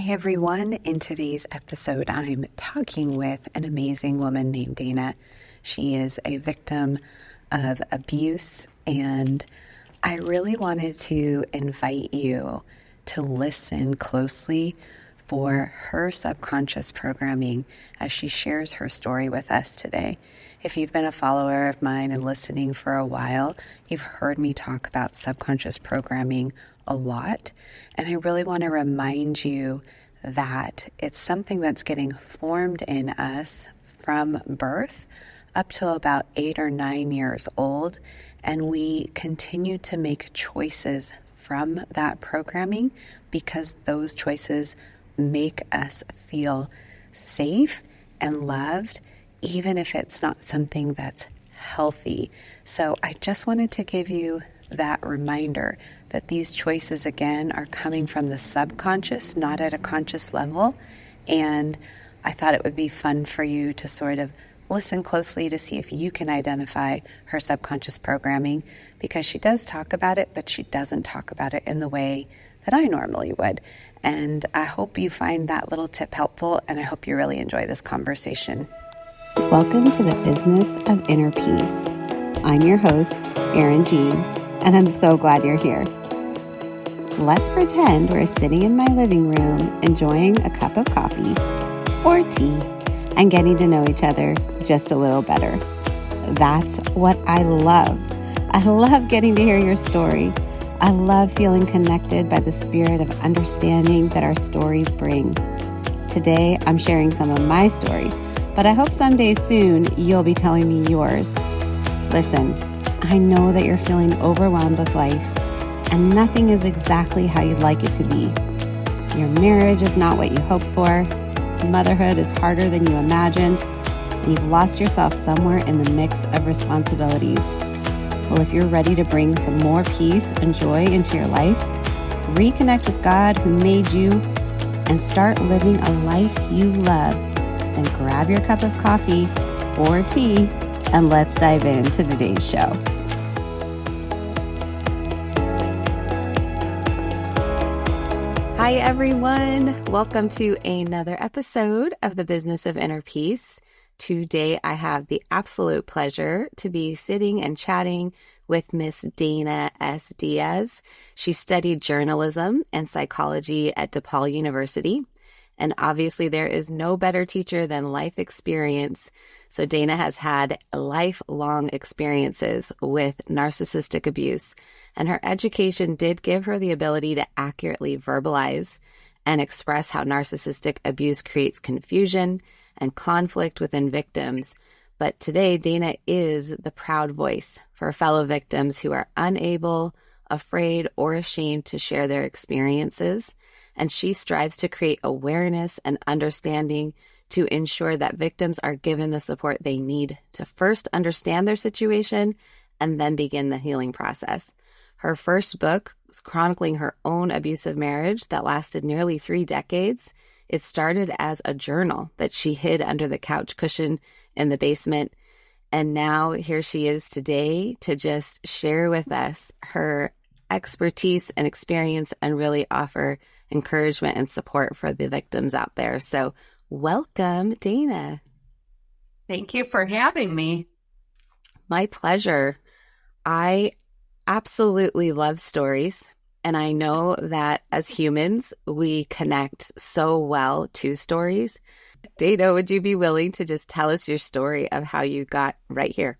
Hi, everyone. In today's episode, I'm talking with an amazing woman named Dana. She is a victim of abuse, and I really wanted to invite you to listen closely for her subconscious programming as she shares her story with us today. If you've been a follower of mine and listening for a while, you've heard me talk about subconscious programming a lot. And I really want to remind you that it's something that's getting formed in us from birth up to about eight or nine years old. And we continue to make choices from that programming because those choices make us feel safe and loved, even if it's not something that's healthy. So I just wanted to give you that reminder that these choices, again, are coming from the subconscious, not at a conscious level. And I thought it would be fun for you to sort of listen closely to see if you can identify her subconscious programming because she does talk about it, but she doesn't talk about it in the way that I normally would. And I hope you find that little tip helpful, and I hope you really enjoy this conversation. Welcome to the Business of Inner Peace. I'm your host, Erin Jean, and I'm so glad you're here. Let's pretend we're sitting in my living room enjoying a cup of coffee or tea and getting to know each other just a little better. That's what I love. I love getting to hear your story I love feeling connected by the spirit of understanding that our stories bring. Today, I'm sharing some of my story, but I hope someday soon you'll be telling me yours. Listen, I know that you're feeling overwhelmed with life, and nothing is exactly how you'd like it to be. Your marriage is not what you hoped for, motherhood is harder than you imagined, and you've lost yourself somewhere in the mix of responsibilities. Well, if you're ready to bring some more peace and joy into your life, reconnect with God who made you, and start living a life you love, then grab your cup of coffee or tea and let's dive into today's show. Hi, everyone. Welcome to another episode of the Business of Inner Peace. Today, I have the absolute pleasure to be sitting and chatting with Miss Dana S. Diaz. She studied journalism and psychology at DePaul University. And obviously, there is no better teacher than life experience. So, Dana has had lifelong experiences with narcissistic abuse, and her education did give her the ability to accurately verbalize and express how narcissistic abuse creates confusion and conflict within victims. But today, Dana is the proud voice for fellow victims who are unable, afraid, or ashamed to share their experiences. And she strives to create awareness and understanding to ensure that victims are given the support they need to first understand their situation and then begin the healing process. Her first book, chronicling her own abusive marriage that lasted nearly three decades, it started as a journal that she hid under the couch cushion in the basement. And now here she is today to just share with us her expertise and experience and really offer encouragement and support for the victims out there. So, welcome, Dana. Thank you for having me. My pleasure. I absolutely love stories. And I know that as humans, we connect so well to stories. Dana, would you be willing to just tell us your story of how you got right here?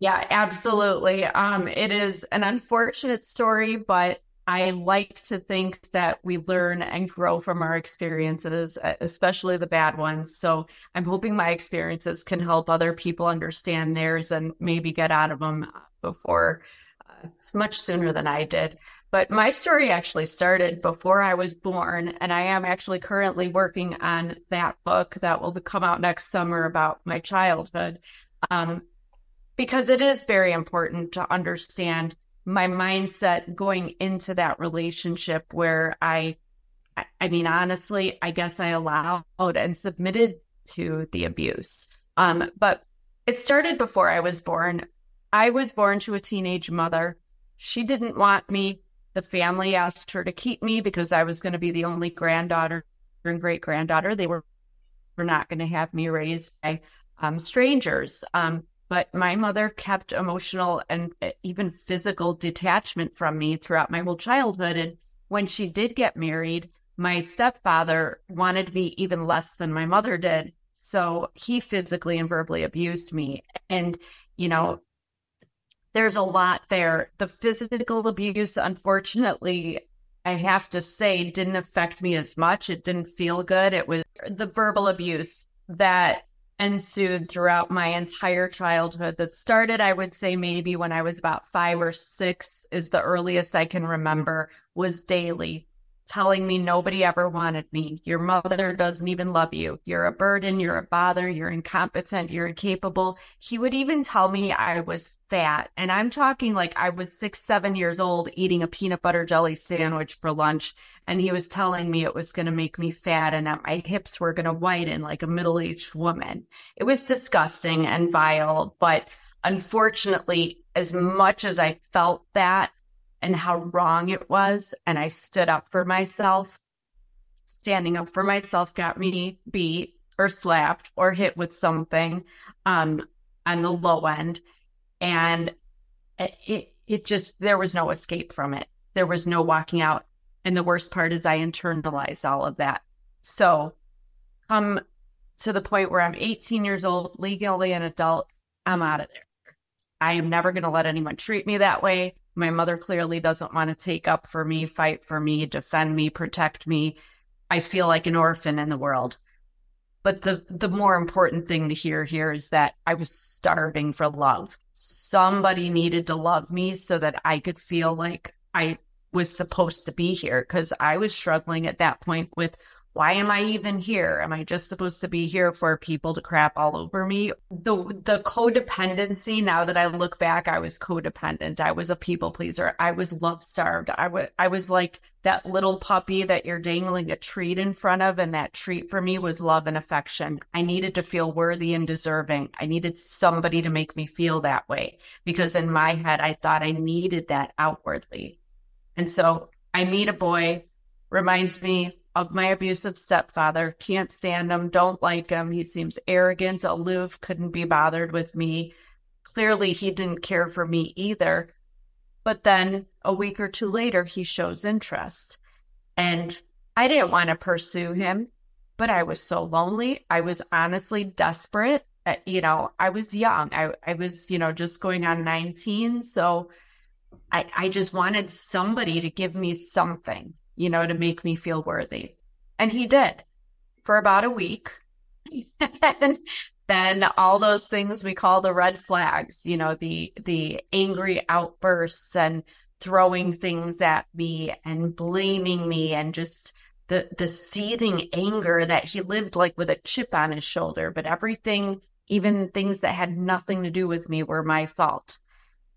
Yeah, absolutely. Um, it is an unfortunate story, but I like to think that we learn and grow from our experiences, especially the bad ones. So I'm hoping my experiences can help other people understand theirs and maybe get out of them before uh, much sooner than I did. But my story actually started before I was born, and I am actually currently working on that book that will come out next summer about my childhood. Um, because it is very important to understand my mindset going into that relationship where I, I mean, honestly, I guess I allowed and submitted to the abuse. Um, but it started before I was born. I was born to a teenage mother. She didn't want me The family asked her to keep me because I was going to be the only granddaughter and great granddaughter. They were, were not going to have me raised by um, strangers. Um, but my mother kept emotional and uh, even physical detachment from me throughout my whole childhood. And when she did get married, my stepfather wanted me even less than my mother did. So he physically and verbally abused me. And, you know, there's a lot there. The physical abuse, unfortunately, I have to say, didn't affect me as much. It didn't feel good. It was the verbal abuse that ensued throughout my entire childhood that started, I would say, maybe when I was about five or six, is the earliest I can remember, was daily telling me nobody ever wanted me. Your mother doesn't even love you. You're a burden. You're a bother. You're incompetent. You're incapable. He would even tell me I was fat. And I'm talking like I was six, seven years old eating a peanut butter jelly sandwich for lunch. And he was telling me it was going to make me fat and that my hips were going to whiten like a middle aged woman. It was disgusting and vile. But unfortunately, as much as I felt that, and how wrong it was. And I stood up for myself. Standing up for myself got me beat or slapped or hit with something um, on the low end. And it, it, just, there was no escape from it. There was no walking out. And the worst part is I internalized all of that. So come to the point where I'm 18 years old, legally an adult, I'm out of there. I am never going to let anyone treat me that way. My mother clearly doesn't want to take up for me, fight for me, defend me, protect me. I feel like an orphan in the world. But the the more important thing to hear here is that I was starving for love. Somebody needed to love me so that I could feel like I was supposed to be here because I was struggling at that point with why am I even here? Am I just supposed to be here for people to crap all over me? The the codependency, now that I look back, I was codependent. I was a people pleaser. I was love starved. I was I was like that little puppy that you're dangling a treat in front of, and that treat for me was love and affection. I needed to feel worthy and deserving. I needed somebody to make me feel that way because in my head I thought I needed that outwardly. And so I meet a boy, reminds me of my abusive stepfather. Can't stand him, don't like him. He seems arrogant, aloof, couldn't be bothered with me. Clearly, he didn't care for me either. But then a week or two later, he shows interest. And I didn't want to pursue him, but I was so lonely. I was honestly desperate. Uh, you know, I was young. I, I was, you know, just going on 19. So I, I just wanted somebody to give me something you know, to make me feel worthy. And he did for about a week. and then all those things we call the red flags, you know, the the angry outbursts and throwing things at me and blaming me and just the the seething anger that he lived like with a chip on his shoulder, but everything even things that had nothing to do with me were my fault.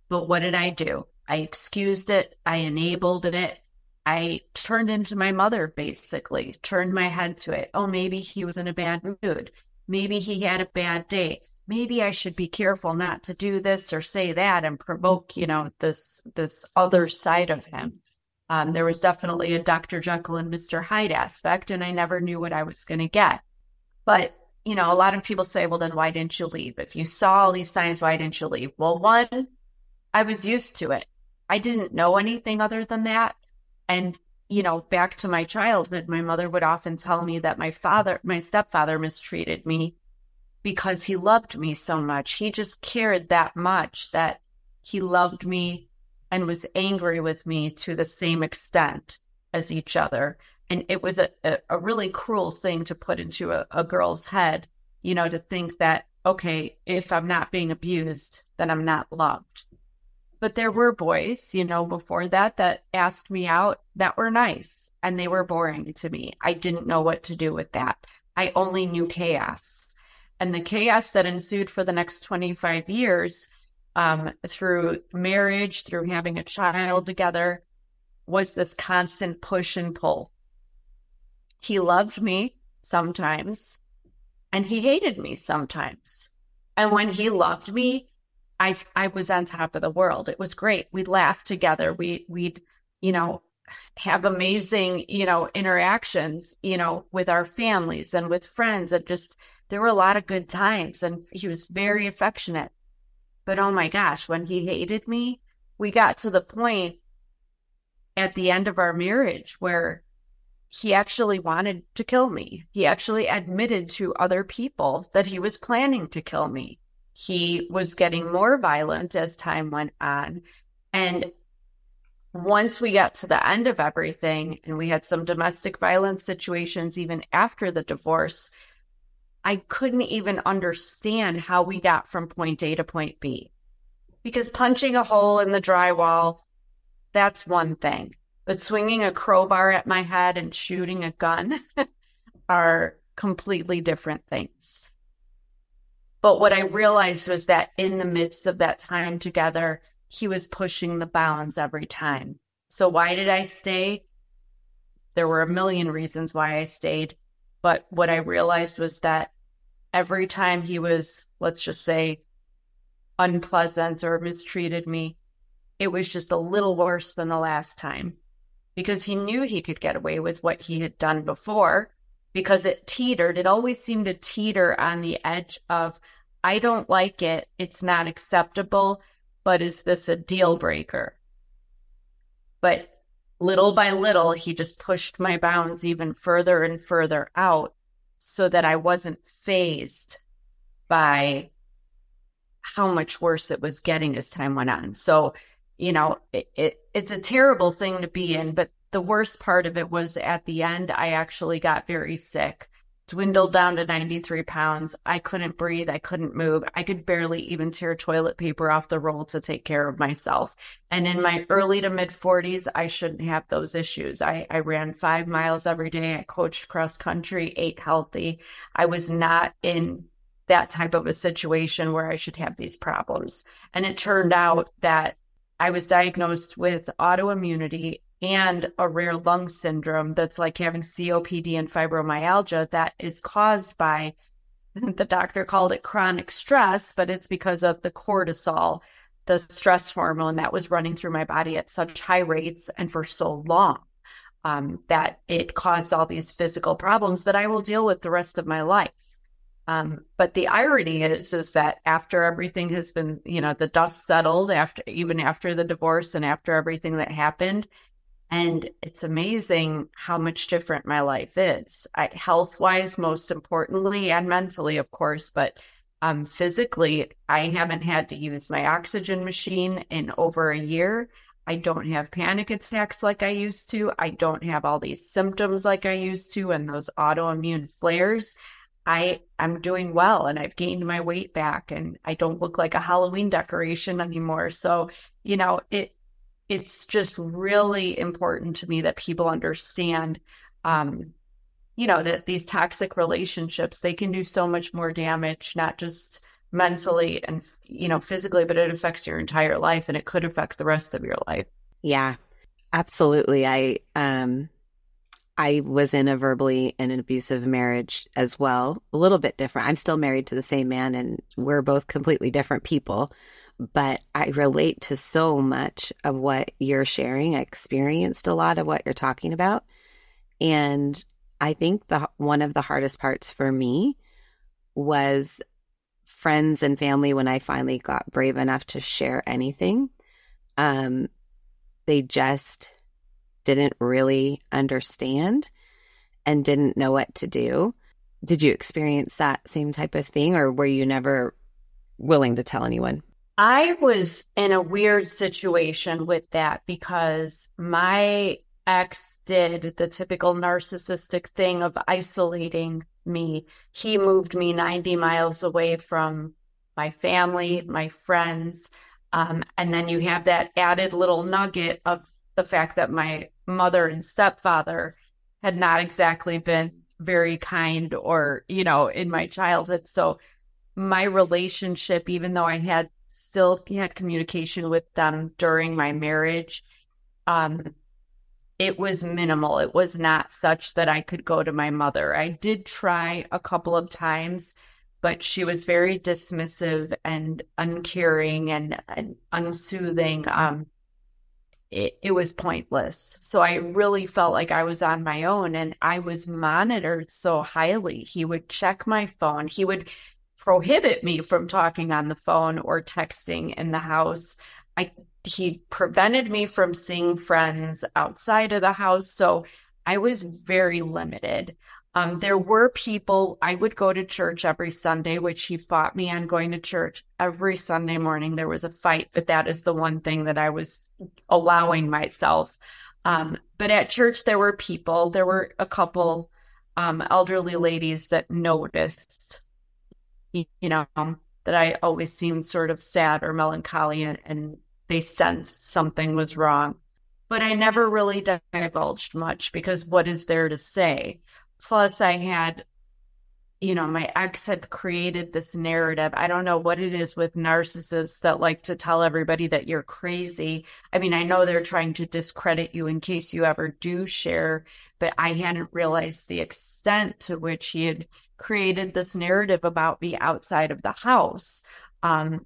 But what did I do? I excused it, I enabled it, I turned into my mother, basically, turned my head to it. Oh, maybe he was in a bad mood. Maybe he had a bad day. Maybe I should be careful not to do this or say that and provoke, you know, this this other side of him. Um, there was definitely a Dr. Jekyll and Mr. Hyde aspect, and I never knew what I was going to get. But you know, a lot of people say, well, then why didn't you leave? If you saw all these signs, why didn't you leave? Well, one, I was used to it. I didn't know anything other than that. And, you know, back to my childhood, my mother would often tell me that my father, my stepfather mistreated me because he loved me so much. He just cared that much that he loved me and was angry with me to the same extent as each other. And it was a, a, a really cruel thing to put into a, a girl's head, you know, to think that, okay, if I'm not being abused, then I'm not loved. But there were boys, you know, before that that asked me out that were nice and they were boring to me. I didn't know what to do with that. I only knew chaos. And the chaos that ensued for the next 25 years um, through marriage, through having a child together, was this constant push and pull. He loved me sometimes and he hated me sometimes. And when he loved me, I I was on top of the world. It was great. We'd laugh together. We we'd you know, have amazing, you know, interactions, you know, with our families and with friends. And just, there were a lot of good times. And he was very affectionate. But oh my gosh, when he hated me, we got to the point at the end of our marriage where he actually wanted to kill me. He actually admitted to other people that he was planning to kill me. He was getting more violent as time went on. And once we got to the end of everything and we had some domestic violence situations even after the divorce, I couldn't even understand how we got from point A to point B. Because punching a hole in the drywall, that's one thing. But swinging a crowbar at my head and shooting a gun are completely different things. But what I realized was that in the midst of that time together, he was pushing the bounds every time. So why did I stay? There were a million reasons why I stayed. But what I realized was that every time he was, let's just say, unpleasant or mistreated me, it was just a little worse than the last time because he knew he could get away with what he had done before because it teetered. It always seemed to teeter on the edge of, I don't like it. It's not acceptable but is this a deal breaker? But little by little, he just pushed my bounds even further and further out so that I wasn't phased by how much worse it was getting as time went on. So, you know, it, it, it's a terrible thing to be in, but the worst part of it was at the end, I actually got very sick dwindled down to 93 pounds. I couldn't breathe. I couldn't move. I could barely even tear toilet paper off the roll to take care of myself. And in my early to mid 40s, I shouldn't have those issues. I, I ran five miles every day. I coached cross country, ate healthy. I was not in that type of a situation where I should have these problems. And it turned out that I was diagnosed with autoimmunity and a rare lung syndrome that's like having COPD and fibromyalgia that is caused by the doctor called it chronic stress, but it's because of the cortisol, the stress hormone that was running through my body at such high rates and for so long um, that it caused all these physical problems that I will deal with the rest of my life. Um, but the irony is, is that after everything has been, you know, the dust settled after, even after the divorce and after everything that happened, and it's amazing how much different my life is, health wise, most importantly, and mentally, of course. But um, physically, I haven't had to use my oxygen machine in over a year. I don't have panic attacks like I used to. I don't have all these symptoms like I used to and those autoimmune flares. I I'm doing well and I've gained my weight back and I don't look like a Halloween decoration anymore. So, you know, it it's just really important to me that people understand um, you know that these toxic relationships they can do so much more damage not just mentally and you know physically but it affects your entire life and it could affect the rest of your life. Yeah absolutely. I um i was in a verbally and an abusive marriage as well a little bit different. I'm still married to the same man and we're both completely different people but I relate to so much of what you're sharing. I experienced a lot of what you're talking about. And I think the one of the hardest parts for me was friends and family when I finally got brave enough to share anything. Um, they just didn't really understand and didn't know what to do. Did you experience that same type of thing, or were you never willing to tell anyone? I was in a weird situation with that because my ex did the typical narcissistic thing of isolating me. He moved me 90 miles away from my family, my friends. Um, and then you have that added little nugget of the fact that my mother and stepfather had not exactly been very kind or, you know, in my childhood. So my relationship, even though I had still had communication with them during my marriage. Um, it was minimal. It was not such that I could go to my mother. I did try a couple of times, but she was very dismissive and uncaring and, and unsoothing. Um, it, it was pointless. So I really felt like I was on my own and I was monitored so highly. He would check my phone. He would prohibit me from talking on the phone or texting in the house. I he prevented me from seeing friends outside of the house. So I was very limited. Um, there were people, I would go to church every Sunday, which he fought me on going to church every Sunday morning. There was a fight, but that is the one thing that I was allowing myself. Um, but at church, there were people, there were a couple um, elderly ladies that noticed, you know, um, that I always seemed sort of sad or melancholy and, and they sensed something was wrong. But I never really divulged much because what is there to say? Plus, I had, you know, my ex had created this narrative. I don't know what it is with narcissists that like to tell everybody that you're crazy. I mean, I know they're trying to discredit you in case you ever do share, but I hadn't realized the extent to which he had created this narrative about me outside of the house. Um,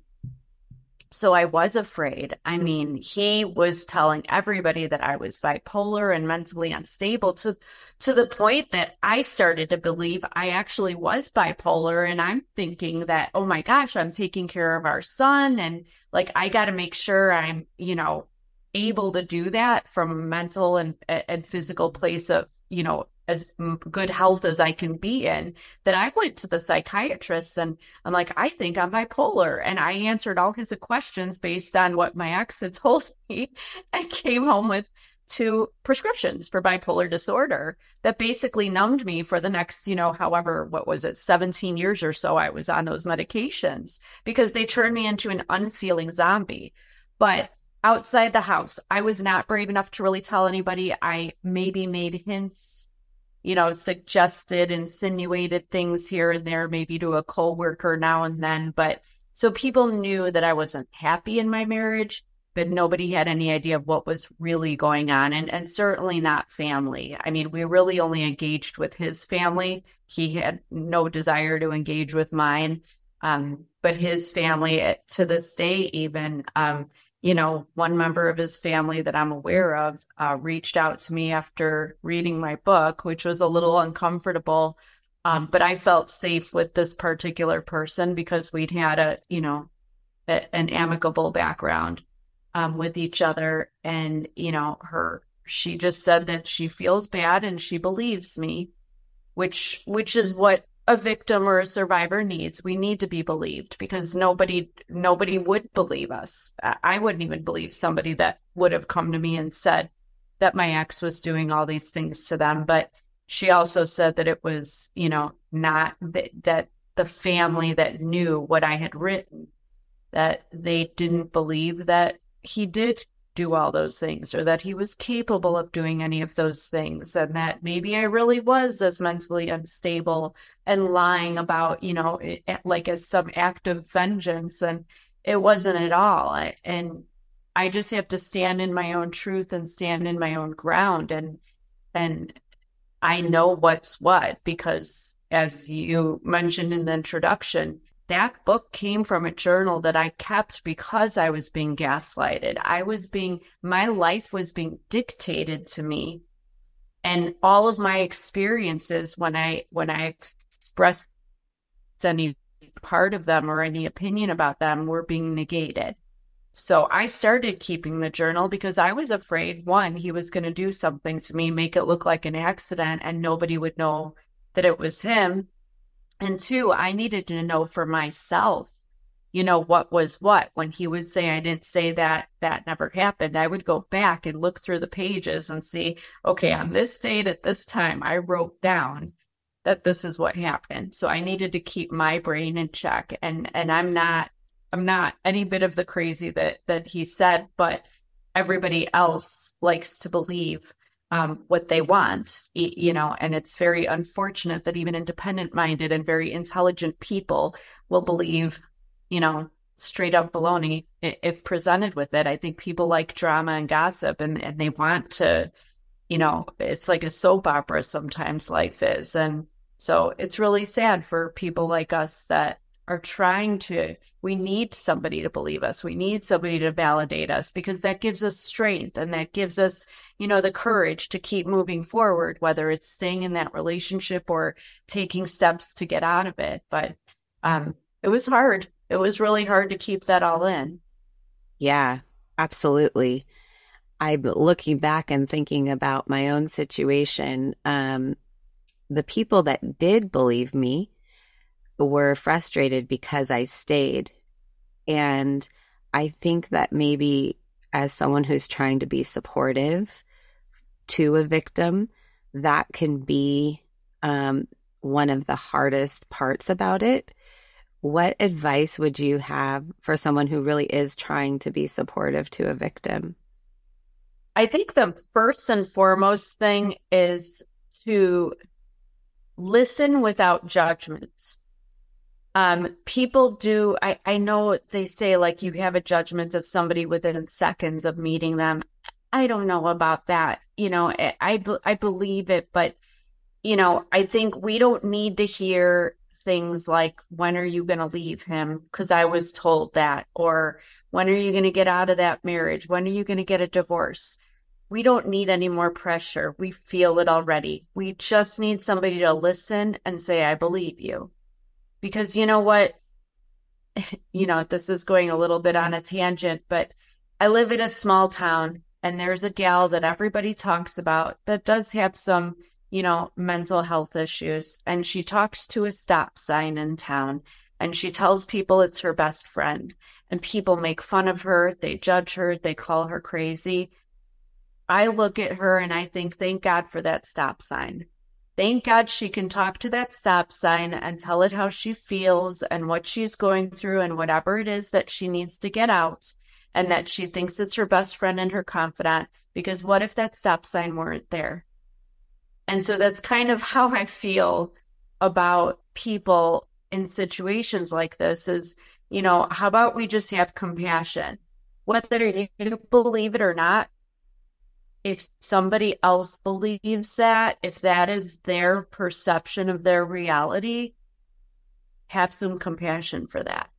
so I was afraid. I mean, he was telling everybody that I was bipolar and mentally unstable to to the point that I started to believe I actually was bipolar and I'm thinking that oh my gosh, I'm taking care of our son and like I got to make sure I'm, you know, able to do that from a mental and and physical place of, you know, as good health as I can be in, that I went to the psychiatrist and I'm like, I think I'm bipolar. And I answered all his questions based on what my ex had told me and came home with two prescriptions for bipolar disorder that basically numbed me for the next, you know, however, what was it, 17 years or so I was on those medications because they turned me into an unfeeling zombie. But outside the house, I was not brave enough to really tell anybody. I maybe made hints you know, suggested, insinuated things here and there, maybe to a coworker now and then. But so people knew that I wasn't happy in my marriage, but nobody had any idea of what was really going on. And, and certainly not family. I mean, we really only engaged with his family. He had no desire to engage with mine. Um, but his family, eh, to this day, even, um, you know, one member of his family that I'm aware of uh, reached out to me after reading my book, which was a little uncomfortable. Um, but I felt safe with this particular person because we'd had a, you know, a, an amicable background um, with each other. And, you know, her, she just said that she feels bad and she believes me, which, which is what a victim or a survivor needs. We need to be believed because nobody nobody would believe us. I wouldn't even believe somebody that would have come to me and said that my ex was doing all these things to them. But she also said that it was, you know, not that, that the family that knew what I had written, that they didn't believe that he did do all those things or that he was capable of doing any of those things and that maybe I really was as mentally unstable and lying about, you know, it, like as some act of vengeance and it wasn't at all. I, and I just have to stand in my own truth and stand in my own ground and and I know what's what because as you mentioned in the introduction, that book came from a journal that I kept because I was being gaslighted. I was being, my life was being dictated to me. And all of my experiences when I, when I expressed any part of them or any opinion about them were being negated. So I started keeping the journal because I was afraid one, he was going to do something to me, make it look like an accident, and nobody would know that it was him. And two, I needed to know for myself, you know, what was what. When he would say, I didn't say that, that never happened, I would go back and look through the pages and see, okay, on this date at this time, I wrote down that this is what happened. So I needed to keep my brain in check. And, and I'm not, I'm not any bit of the crazy that, that he said, but everybody else likes to believe um, what they want, you know, and it's very unfortunate that even independent minded and very intelligent people will believe, you know, straight up baloney if presented with it. I think people like drama and gossip and, and they want to, you know, it's like a soap opera sometimes life is. And so it's really sad for people like us that are trying to, we need somebody to believe us. We need somebody to validate us because that gives us strength and that gives us, you know, the courage to keep moving forward, whether it's staying in that relationship or taking steps to get out of it. But um, it was hard. It was really hard to keep that all in. Yeah, absolutely. I'm looking back and thinking about my own situation. Um, the people that did believe me were frustrated because I stayed. And I think that maybe as someone who's trying to be supportive to a victim, that can be um, one of the hardest parts about it. What advice would you have for someone who really is trying to be supportive to a victim? I think the first and foremost thing is to listen without judgment. Um, people do, I, I know they say like you have a judgment of somebody within seconds of meeting them. I don't know about that. You know, I, I, I believe it, but, you know, I think we don't need to hear things like, when are you going to leave him? Because I was told that. Or when are you going to get out of that marriage? When are you going to get a divorce? we don't need any more pressure. We feel it already. We just need somebody to listen and say, I believe you. Because you know what? you know, this is going a little bit on a tangent, but I live in a small town and there's a gal that everybody talks about that does have some, you know, mental health issues. And she talks to a stop sign in town and she tells people it's her best friend. And people make fun of her, they judge her, they call her crazy. I look at her and I think, thank God for that stop sign. Thank God she can talk to that stop sign and tell it how she feels and what she's going through and whatever it is that she needs to get out and that she thinks it's her best friend and her confidant. Because what if that stop sign weren't there? And so that's kind of how I feel about people in situations like this is, you know, how about we just have compassion? Whether you believe it or not, if somebody else believes that, if that is their perception of their reality, have some compassion for that.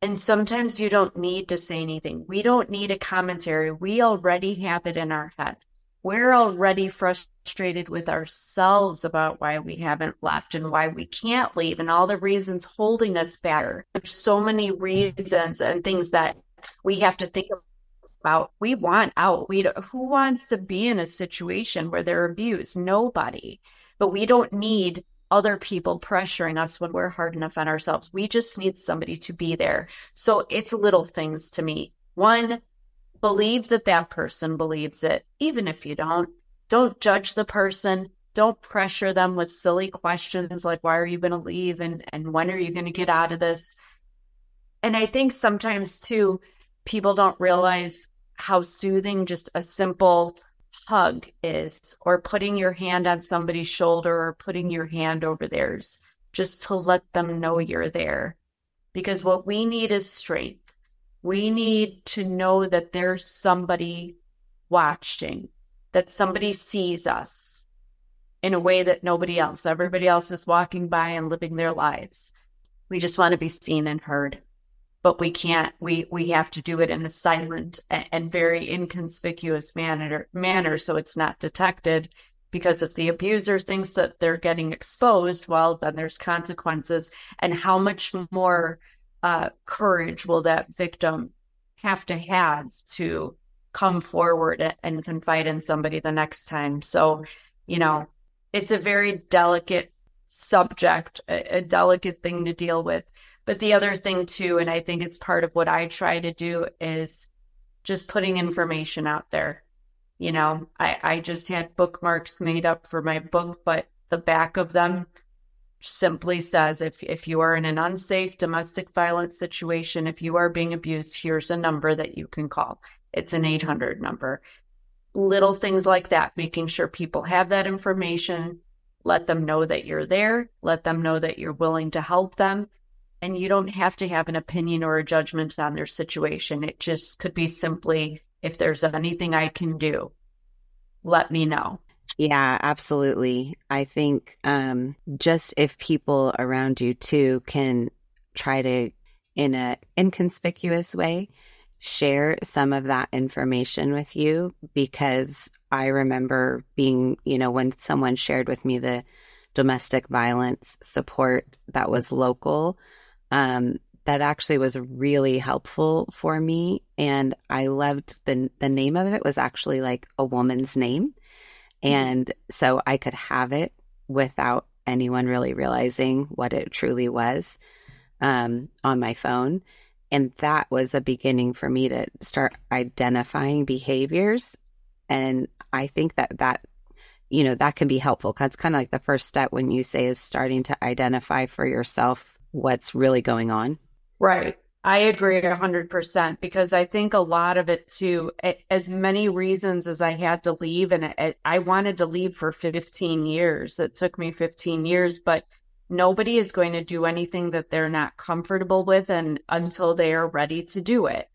And sometimes you don't need to say anything. We don't need a commentary. We already have it in our head. We're already frustrated with ourselves about why we haven't left and why we can't leave and all the reasons holding us back. There's so many reasons and things that we have to think about we want out. We who wants to be in a situation where they're abused? Nobody. But we don't need other people pressuring us when we're hard enough on ourselves. We just need somebody to be there. So it's little things to me. One, believe that that person believes it, even if you don't. Don't judge the person. Don't pressure them with silly questions like, why are you going to leave? And, and when are you going to get out of this? And I think sometimes too, people don't realize how soothing just a simple hug is, or putting your hand on somebody's shoulder or putting your hand over theirs, just to let them know you're there. Because what we need is strength. We need to know that there's somebody watching, that somebody sees us in a way that nobody else, everybody else is walking by and living their lives. We just want to be seen and heard but we can't we we have to do it in a silent and very inconspicuous manner manner so it's not detected because if the abuser thinks that they're getting exposed well then there's consequences. And how much more uh, courage will that victim have to have to come forward and confide in somebody the next time? So you know it's a very delicate subject a, a delicate thing to deal with but the other thing too, and I think it's part of what I try to do is just putting information out there. You know, I, I just had bookmarks made up for my book, but the back of them simply says if if you are in an unsafe domestic violence situation, if you are being abused, here's a number that you can call. It's an 800 number. Little things like that, making sure people have that information, let them know that you're there, let them know that you're willing to help them, and you don't have to have an opinion or a judgment on their situation. It just could be simply if there's anything I can do, let me know. Yeah, absolutely. I think um, just if people around you too can try to, in a inconspicuous way, share some of that information with you because I remember being, you know, when someone shared with me the domestic violence support that was local, um, that actually was really helpful for me. And I loved the the name of it was actually like a woman's name. Mm-hmm. And so I could have it without anyone really realizing what it truly was um, on my phone. And that was a beginning for me to start identifying behaviors. And I think that that, you know, that can be helpful. It's kind of like the first step when you say is starting to identify for yourself what's really going on. Right. I agree 100% because I think a lot of it too, as many reasons as I had to leave, and I wanted to leave for 15 years. It took me 15 years, but nobody is going to do anything that they're not comfortable with and until they are ready to do it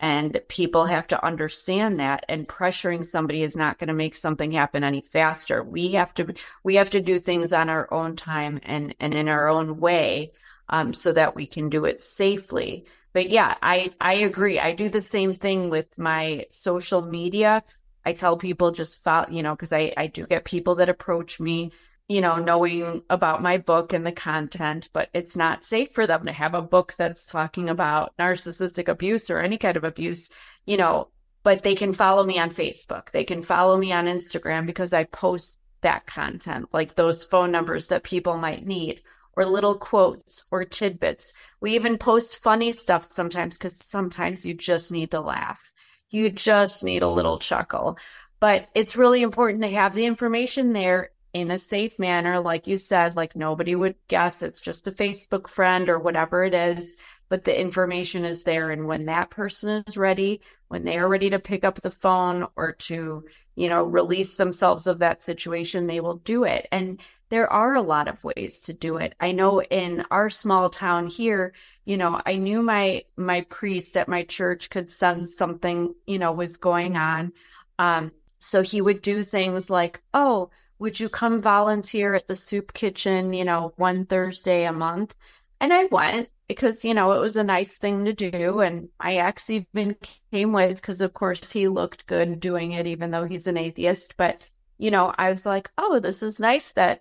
and people have to understand that and pressuring somebody is not going to make something happen any faster we have to we have to do things on our own time and and in our own way um, so that we can do it safely. But yeah i i agree. I do the same thing with my social media. I tell people just follow you know because i i do get people that approach me you know, knowing about my book and the content, but it's not safe for them to have a book that's talking about narcissistic abuse or any kind of abuse, you know, but they can follow me on Facebook. They can follow me on Instagram because I post that content, like those phone numbers that people might need, or little quotes or tidbits. We even post funny stuff sometimes because sometimes you just need to laugh. You just need a little chuckle. But it's really important to have the information there in a safe manner. Like you said, like nobody would guess it's just a Facebook friend or whatever it is, but the information is there. And when that person is ready, when they are ready to pick up the phone or to, you know, release themselves of that situation, they will do it. And there are a lot of ways to do it. I know in our small town here, you know, I knew my my priest at my church could sense something, you know, was going on. Um, so he would do things like, oh, would you come volunteer at the soup kitchen, you know, one Thursday a month? And I went because, you know, it was a nice thing to do. And I actually even came with because, of course, he looked good doing it, even though he's an atheist. But, you know, I was like, oh, this is nice that,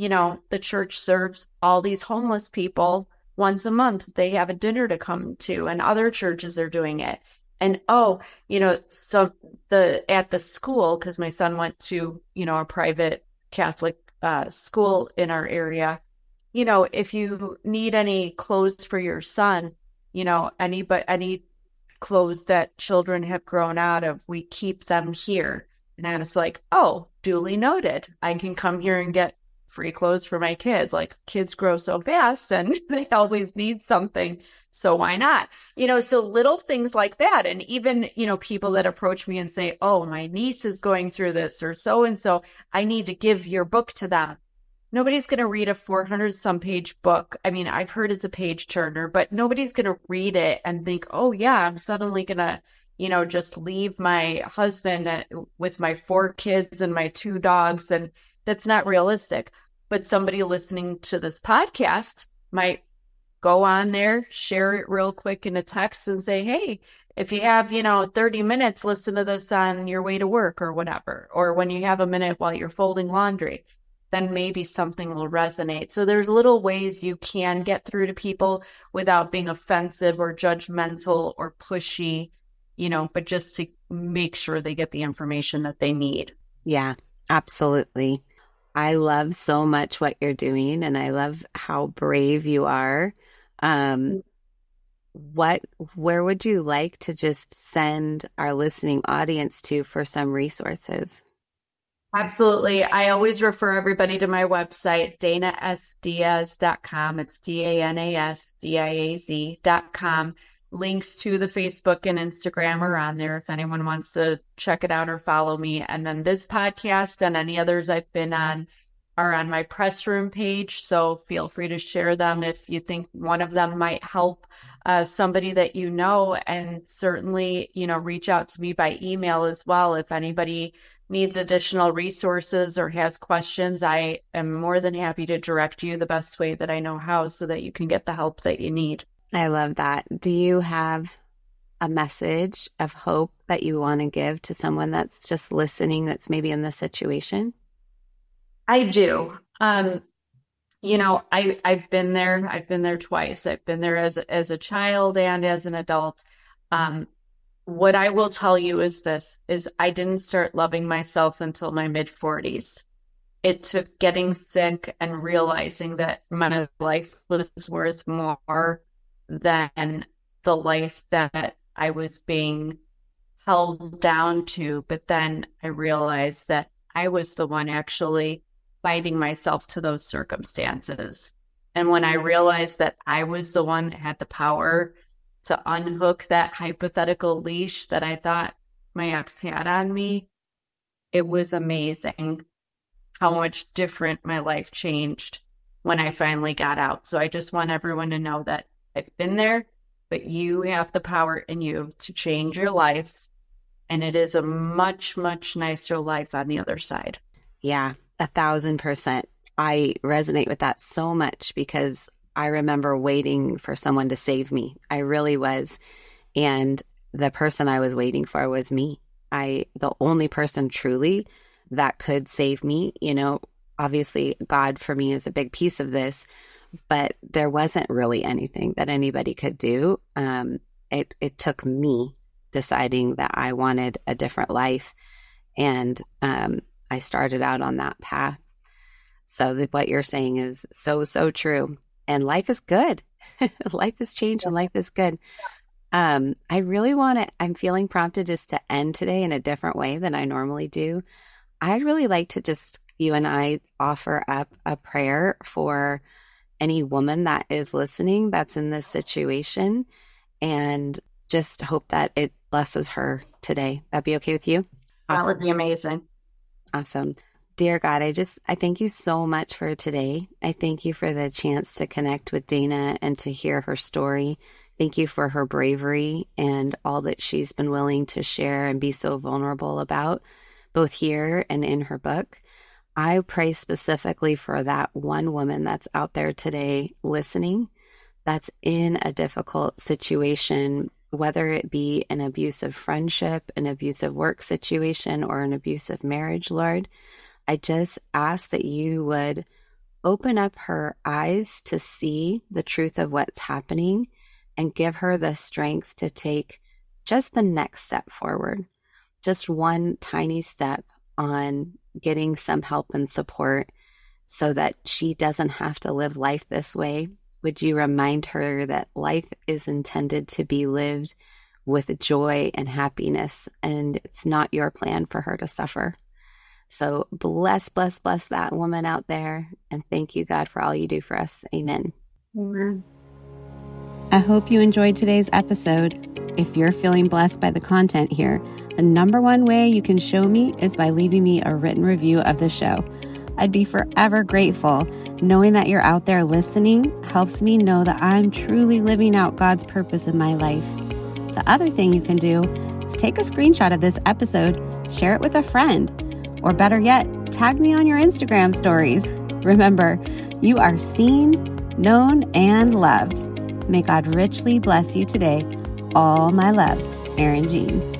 you know, the church serves all these homeless people once a month. They have a dinner to come to, and other churches are doing it. And oh you know so the at the school because my son went to you know a private catholic uh, school in our area you know if you need any clothes for your son you know any but any clothes that children have grown out of we keep them here. And i was like oh duly noted. I can come here and get free clothes for my kids. Like kids grow so fast and they always need something. So why not? You know, so little things like that. And even, you know, people that approach me and say, Oh, my niece is going through this or so and so, I need to give your book to them. Nobody's going to read a 400 some page book. I mean, I've heard it's a page turner, but nobody's going to read it and think, Oh, yeah, I'm suddenly going to you know, just leave my husband uh, with my four kids and my two dogs and that's not realistic. But somebody listening to this podcast might go on there, share it real quick in a text and say, hey, if you have, you know, 30 minutes, listen to this on your way to work or whatever. Or when you have a minute while you're folding laundry, then maybe something will resonate. So there's little ways you can get through to people without being offensive or judgmental or pushy, you know, but just to make sure they get the information that they need. Yeah, absolutely. I love so much what you're doing and I love how brave you are. Um, mm. what where would you like to just send our listening audience to for some resources? Absolutely. I always refer everybody to my website, danasdiaz.com. It's D A N A S D I A Z.com links to the Facebook and Instagram are on there if anyone wants to check it out or follow me. And then this podcast and any others I've been on are on my press room page. So feel free to share them if you think one of them might help uh, somebody that you know. And certainly, you know, reach out to me by email as well. If anybody needs additional resources or has questions, I am more than happy to direct you the best way that I know how so that you can get the help that you need. I love that. Do you have a message of hope that you want to give to someone that's just listening that's maybe in this situation? I do. Um, you know, I I've been there. I've been there twice. I've been there as as a child and as an adult. Um, what I will tell you is this: is I didn't start loving myself until my mid forties. It took getting sick and realizing that my life was worth more than the life that I was being held down to. But then I realized that I was the one actually binding myself to those circumstances. And when I realized that I was the one that had the power to unhook that hypothetical leash that I thought my ex had on me, it was amazing how much different my life changed when I finally got out. So I just want everyone to know that I've been there, but you have the power in you to change your life. And it is a much, much nicer life on the other side. Yeah, a thousand percent. I resonate with that so much because I remember waiting for someone to save me. I really was. And the person I was waiting for was me. I, the only person truly that could save me, you know, obviously God for me is a big piece of this, but there wasn't really anything that anybody could do. Um, it, it took me deciding that I wanted a different life. And um, I started out on that path. So that what you're saying is so, so true. And life is good. life is changed and life is good. Um, I really want to, I'm feeling prompted just to end today in a different way than I normally do. I'd really like to just, you and I offer up a prayer for any woman that is listening that's in this situation and just hope that it blesses her today. That'd be okay with you? Awesome. That would be amazing. Awesome. Dear God, I just, I thank you so much for today. I thank you for the chance to connect with Dana and to hear her story. Thank you for her bravery and all that she's been willing to share and be so vulnerable about, both here and in her book. I pray specifically for that one woman that's out there today listening, that's in a difficult situation whether it be an abusive friendship, an abusive work situation, or an abusive marriage, Lord, I just ask that you would open up her eyes to see the truth of what's happening and give her the strength to take just the next step forward, just one tiny step on getting some help and support so that she doesn't have to live life this way, would you remind her that life is intended to be lived with joy and happiness, and it's not your plan for her to suffer? So bless, bless, bless that woman out there. And thank you, God, for all you do for us. Amen. Amen. I hope you enjoyed today's episode. If you're feeling blessed by the content here, the number one way you can show me is by leaving me a written review of the show. I'd be forever grateful. Knowing that you're out there listening helps me know that I'm truly living out God's purpose in my life. The other thing you can do is take a screenshot of this episode, share it with a friend, or better yet, tag me on your Instagram stories. Remember, you are seen, known, and loved. May God richly bless you today. All my love, Erin Jean.